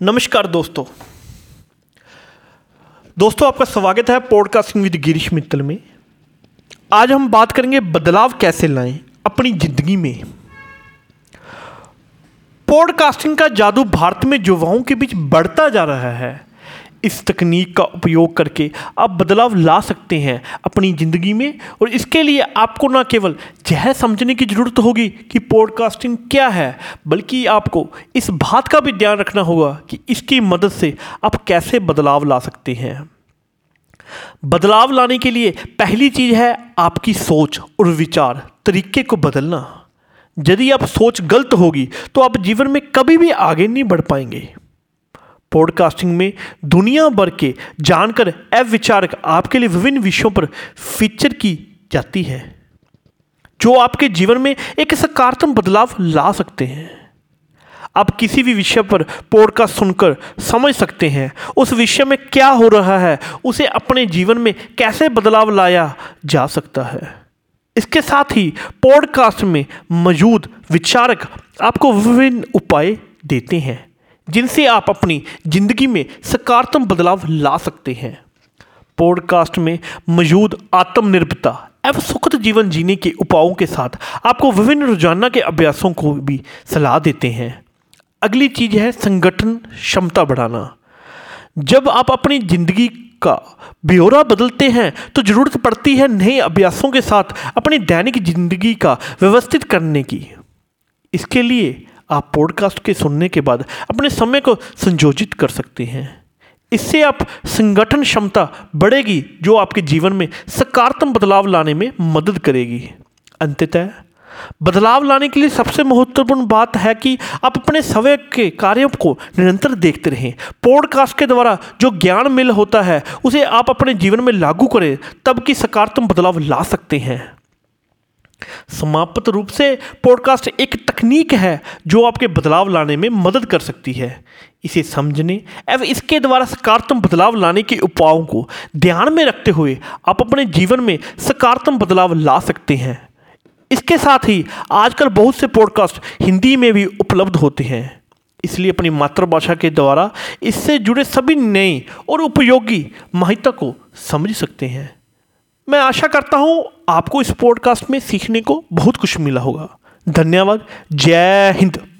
नमस्कार दोस्तों। दोस्तों, आपका स्वागत है पॉडकास्टिंग विद गिरीश मित्तल में। आज हम बात करेंगे बदलाव कैसे लाएँ अपनी ज़िंदगी में। पॉडकास्टिंग का जादू भारत में युवाओं के बीच बढ़ता जा रहा है। इस तकनीक का उपयोग करके आप बदलाव ला सकते हैं अपनी ज़िंदगी में और इसके लिए आपको ना केवल यह समझने की ज़रूरत होगी कि पॉडकास्टिंग क्या है, बल्कि आपको इस बात का भी ध्यान रखना होगा कि इसकी मदद से आप कैसे बदलाव ला सकते हैं। बदलाव लाने के लिए पहली चीज़ है आपकी सोच और विचार, तरीके को बदलना। यदि आप सोच गलत होगी तो आप जीवन में कभी भी आगे नहीं बढ़ पाएँगे। पॉडकास्टिंग में दुनिया भर के जानकर अविचारक आपके लिए विभिन्न विषयों पर फीचर की जाती है, जो आपके जीवन में एक सकारात्मक बदलाव ला सकते हैं। आप किसी भी विषय पर पॉडकास्ट सुनकर समझ सकते हैं, उस विषय में क्या हो रहा है, उसे अपने जीवन में कैसे बदलाव लाया जा सकता है। इसके साथ ही पॉडकास्ट में मौजूद विचारक आपको विभिन्न उपाय देते हैं। जिनसे आप अपनी ज़िंदगी में सकारात्मक बदलाव ला सकते हैं। पॉडकास्ट में मौजूद आत्मनिर्भरता एवं सुखद जीवन जीने के उपायों के साथ आपको विभिन्न रोज़ाना के अभ्यासों को भी सलाह देते हैं। अगली चीज़ है संगठन क्षमता बढ़ाना। जब आप अपनी ज़िंदगी का ब्यौरा बदलते हैं तो ज़रूरत पड़ती है नए अभ्यासों के साथ अपनी दैनिक ज़िंदगी का व्यवस्थित करने की। इसके लिए आप पॉडकास्ट के सुनने के बाद अपने समय को संयोजित कर सकते हैं। इससे आप संगठन क्षमता बढ़ेगी, जो आपके जीवन में सकारात्मक बदलाव लाने में मदद करेगी। अंततः, बदलाव लाने के लिए सबसे महत्वपूर्ण बात है कि आप अपने समय के कार्यों को निरंतर देखते रहें। पॉडकास्ट के द्वारा जो ज्ञान मिल होता है, उसे आप अपने जीवन में लागू करें, तब की सकारात्मक बदलाव ला सकते हैं। समाप्त रूप से पॉडकास्ट एक तकनीक है जो आपके बदलाव लाने में मदद कर सकती है। इसे समझने एवं इसके द्वारा सकारात्मक बदलाव लाने के उपायों को ध्यान में रखते हुए आप अपने जीवन में सकारात्मक बदलाव ला सकते हैं। इसके साथ ही आजकल बहुत से पॉडकास्ट हिंदी में भी उपलब्ध होते हैं। इसलिए अपनी मातृभाषा के द्वारा इससे जुड़े सभी नए और उपयोगी माहिता को समझ सकते हैं। मैं आशा करता हूँ आपको इस पॉडकास्ट में सीखने को बहुत कुछ मिला होगा। धन्यवाद। जय हिंद।